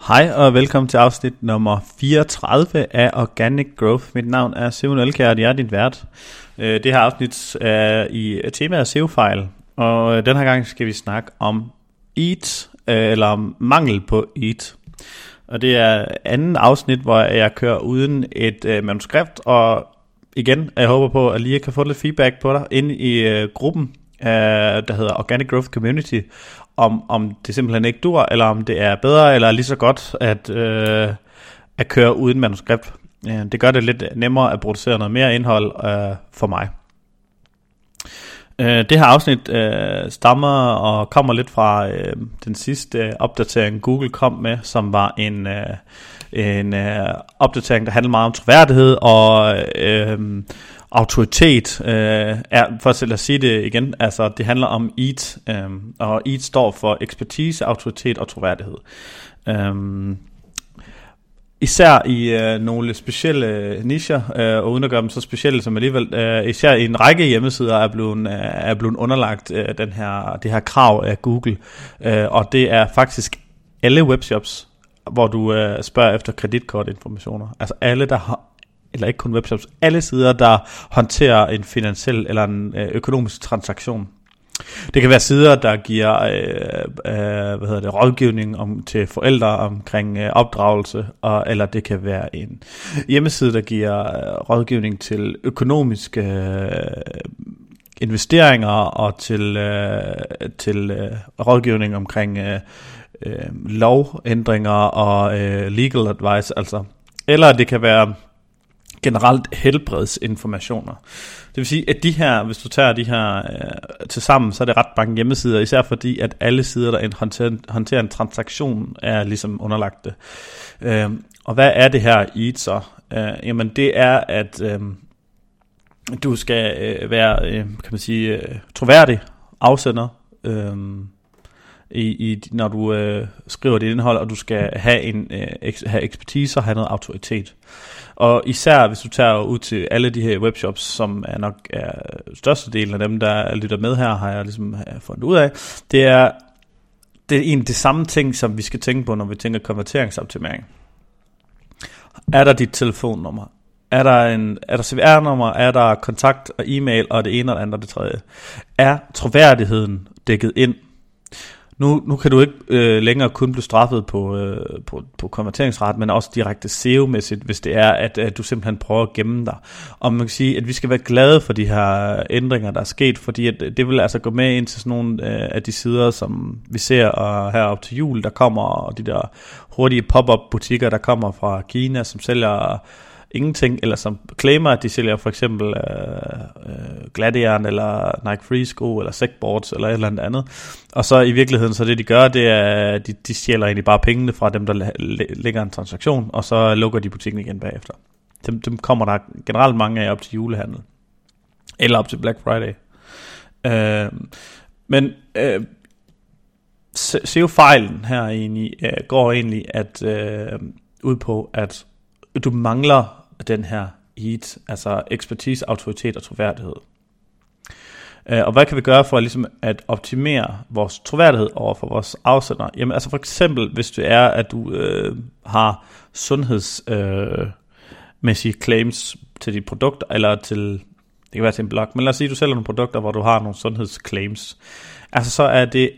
Hej og velkommen til afsnit nummer 34 af Organic Growth. Mit navn er Simon Elkjær, og jeg er din vært. Øh, det her afsnit er i temaet SEO-fejl, og øh, den her gang skal vi snakke om EAT, øh, eller om mangel på EAT. Og det er anden afsnit, hvor jeg kører uden et manuskript, og igen, jeg håber på, at lige kan få lidt feedback på dig ind i gruppen, der hedder Organic Growth Community, om, om det simpelthen ikke dur, eller om det er bedre, eller lige så godt at, øh, at køre uden manuskript. Det gør det lidt nemmere at producere noget mere indhold øh, for mig. Øh, det her afsnit øh, stammer og kommer lidt fra øh, den sidste øh, opdatering Google kom med, som var en, øh, en øh, opdatering, der handlede meget om troværdighed og øh, autoritet, øh, er, for at, at sige det igen, altså det handler om EAT, øh, og EAT står for ekspertise, autoritet og troværdighed. Øh, især i øh, nogle specielle øh, nicher, øh, og uden at gøre dem så specielle som alligevel, øh, især i en række hjemmesider er blevet, øh, er blevet underlagt øh, den her, det her krav af Google, øh, og det er faktisk alle webshops, hvor du øh, spørger efter kreditkortinformationer. Altså alle, der har eller ikke kun webshops, alle sider, der håndterer en finansiel eller en øh, økonomisk transaktion. Det kan være sider, der giver øh, øh, hvad hedder det, rådgivning om, til forældre omkring øh, opdragelse, og, eller det kan være en hjemmeside, der giver øh, rådgivning til økonomiske øh, investeringer og til, øh, til øh, rådgivning omkring øh, øh, lovændringer og øh, legal advice, altså. Eller det kan være generelt helbredsinformationer. Det vil sige, at de her, hvis du tager de her øh, til sammen, så er det ret mange hjemmesider, især fordi, at alle sider, der håndterer, håndterer en transaktion, er ligesom underlagt det. Øh, og hvad er det her i så? Øh, jamen det er, at øh, du skal øh, være, øh, kan man sige, øh, troværdig afsender, øh, i, i, når du øh, skriver dit indhold, og du skal have, en, øh, eks, have ekspertise og have noget autoritet. Og især hvis du tager ud til alle de her webshops, som er nok er størstedelen af dem, der lytter med her, har jeg ligesom øh, fundet ud af, det er, det er egentlig det samme ting, som vi skal tænke på, når vi tænker konverteringsoptimering. Er der dit telefonnummer? Er der, en, er der CVR-nummer? Er der kontakt og e-mail og det ene og det andet og det tredje? Er troværdigheden dækket ind? Nu, nu kan du ikke øh, længere kun blive straffet på, øh, på, på konverteringsret, men også direkte SEO-mæssigt, hvis det er, at, at du simpelthen prøver at gemme dig. Og man kan sige, at vi skal være glade for de her ændringer, der er sket, fordi at det vil altså gå med ind til sådan nogle øh, af de sider, som vi ser og her op til jul, der kommer, og de der hurtige pop-up butikker, der kommer fra Kina, som sælger ingenting, eller som claimer, at de sælger for eksempel øh, øh, Gladieren, eller Nike Free Sko, eller Segboards, eller et eller andet andet. Og så i virkeligheden, så det de gør, det er, de, de stjæler egentlig bare pengene fra dem, der lægger en transaktion, og så lukker de butikken igen bagefter. Dem, dem kommer der generelt mange af op til julehandel. Eller op til Black Friday. Øh, men øh, SEO-fejlen her egentlig, øh, går egentlig at, øh, ud på, at du mangler den her heat, altså ekspertise, autoritet og troværdighed. Øh, og hvad kan vi gøre for ligesom at optimere vores troværdighed over for vores afsender? Jamen altså for eksempel, hvis det er, at du øh, har sundhedsmæssige øh, claims til dit produkt, eller til, det kan være til en blog, men lad os sige, at du sælger nogle produkter, hvor du har nogle sundhedsclaims. Altså så er det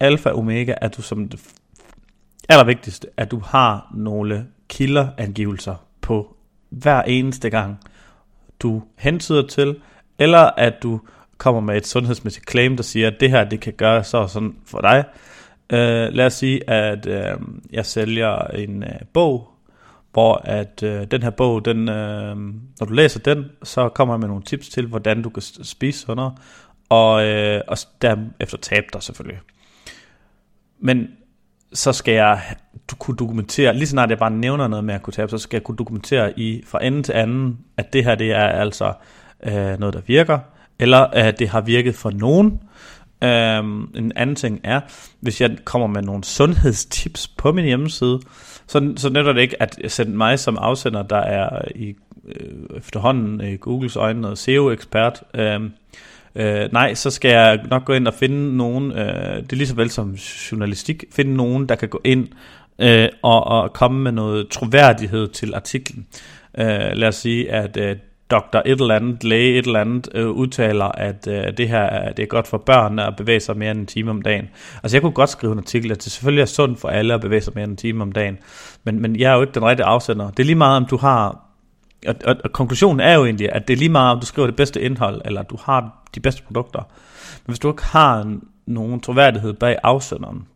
alfa og omega, at du som det allervigtigste, at du har nogle kilderangivelser på hver eneste gang, du hentyder til, eller at du kommer med et sundhedsmæssigt claim, der siger, at det her det kan gøre så og sådan for dig. Uh, lad os sige, at uh, jeg sælger en uh, bog, hvor at uh, den her bog, den, uh, når du læser den, så kommer jeg med nogle tips til, hvordan du kan spise sundere, og, uh, og derefter tabe dig selvfølgelig. Men så skal jeg du kunne dokumentere, lige snart jeg bare nævner noget med at kunne tabe, så skal jeg kunne dokumentere i fra ende til anden, at det her det er altså øh, noget, der virker, eller at det har virket for nogen. Øh, en anden ting er, hvis jeg kommer med nogle sundhedstips på min hjemmeside, så, så nytter det ikke at sætte mig som afsender, der er i øh, efterhånden i Googles øjne noget SEO-ekspert, øh, Øh, nej, så skal jeg nok gå ind og finde nogen, øh, det er lige så vel som journalistik, finde nogen, der kan gå ind øh, og, og komme med noget troværdighed til artiklen. Øh, lad os sige, at øh, doktor et eller andet, læge et eller andet, øh, udtaler, at øh, det her det er godt for børn at bevæge sig mere end en time om dagen. Altså jeg kunne godt skrive en artikel, at det selvfølgelig er sundt for alle at bevæge sig mere end en time om dagen, men, men jeg er jo ikke den rigtige afsender. Det er lige meget, om du har, og, og, og konklusionen er jo egentlig, at det er lige meget, om du skriver det bedste indhold, eller du har de bedste produkter. Men hvis du ikke har nogen troværdighed bag afsenderen,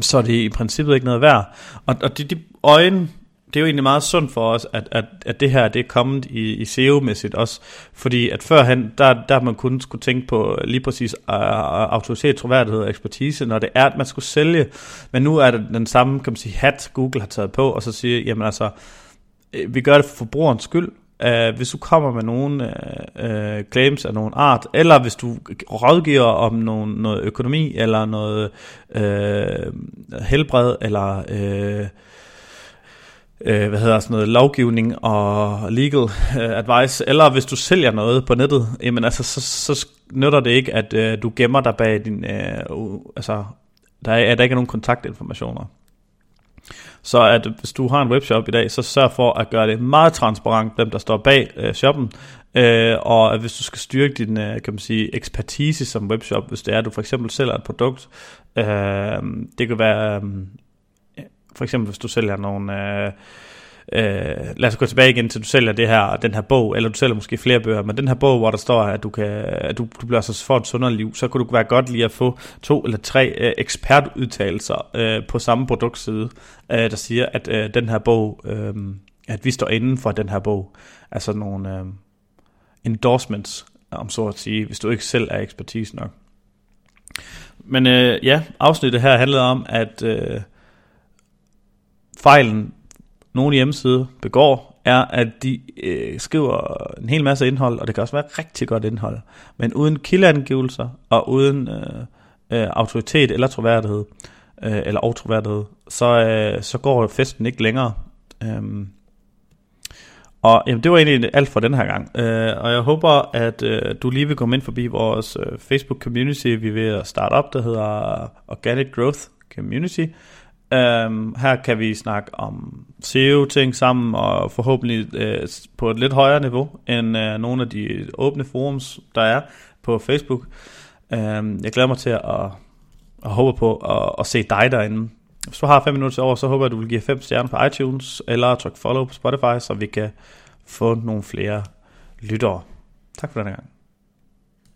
så er det i princippet ikke noget værd. Og, og de, de øjne, det er jo egentlig meget sundt for os, at, at, at det her det er kommet i, i SEO-mæssigt også, fordi at førhen, der, der man kun skulle tænke på lige præcis uh, autoritet, troværdighed og ekspertise, når det er, at man skulle sælge, men nu er det den samme, kan man sige, hat Google har taget på, og så siger, jamen altså, Øh, vi gør det for forbrugerens skyld, Uh, hvis du kommer med nogle uh, øh, uh, claims af nogen art, eller hvis du rådgiver om nogen, noget økonomi, eller noget uh, helbred, eller uh, øh, hvad hedder sådan noget, lovgivning og legal øh, advice, eller hvis du sælger noget på nettet, jamen altså, så, så nytter det ikke, at øh, du gemmer dig bag din, øh, uh, altså, der er, at der ikke er nogen kontaktinformationer. Så at hvis du har en webshop i dag, så sørg for at gøre det meget transparent, hvem der står bag øh, shoppen, øh, og at hvis du skal styrke din øh, kan man sige, ekspertise som webshop, hvis det er, at du for eksempel sælger et produkt, øh, det kan være øh, for eksempel hvis du sælger nogle... Øh, øh, lad os gå tilbage igen til, du sælger det her, den her bog, eller du sælger måske flere bøger, men den her bog, hvor der står, at du, kan, at du, du bliver så for et sundere liv, så kunne du være godt lige at få to eller tre øh, ekspertudtalelser øh, på samme produktside, øh, der siger, at øh, den her bog, øh, at vi står inden for den her bog. Altså nogle øh, endorsements, om så at sige, hvis du ikke selv er ekspertise nok. Men øh, ja, afsnittet her handlede om, at øh, fejlen, nogle hjemmesider begår, er, at de øh, skriver en hel masse indhold, og det kan også være rigtig godt indhold, men uden kildeangivelser og uden øh, øh, autoritet eller troværdighed, øh, eller otroværdighed, så, øh, så går festen ikke længere. Øhm, og jamen, det var egentlig alt for den her gang. Øh, og jeg håber, at øh, du lige vil komme ind forbi vores øh, Facebook community, vi er ved at starte op, der hedder Organic Growth Community. Um, her kan vi snakke om SEO-ting sammen, og forhåbentlig uh, på et lidt højere niveau, end uh, nogle af de åbne forums, der er på Facebook. Um, jeg glæder mig til at, at håbe på at, at se dig derinde. Hvis du har 5 minutter til over, så håber jeg, at du vil give 5 stjerner på iTunes, eller tryk follow på Spotify, så vi kan få nogle flere lyttere. Tak for denne gang.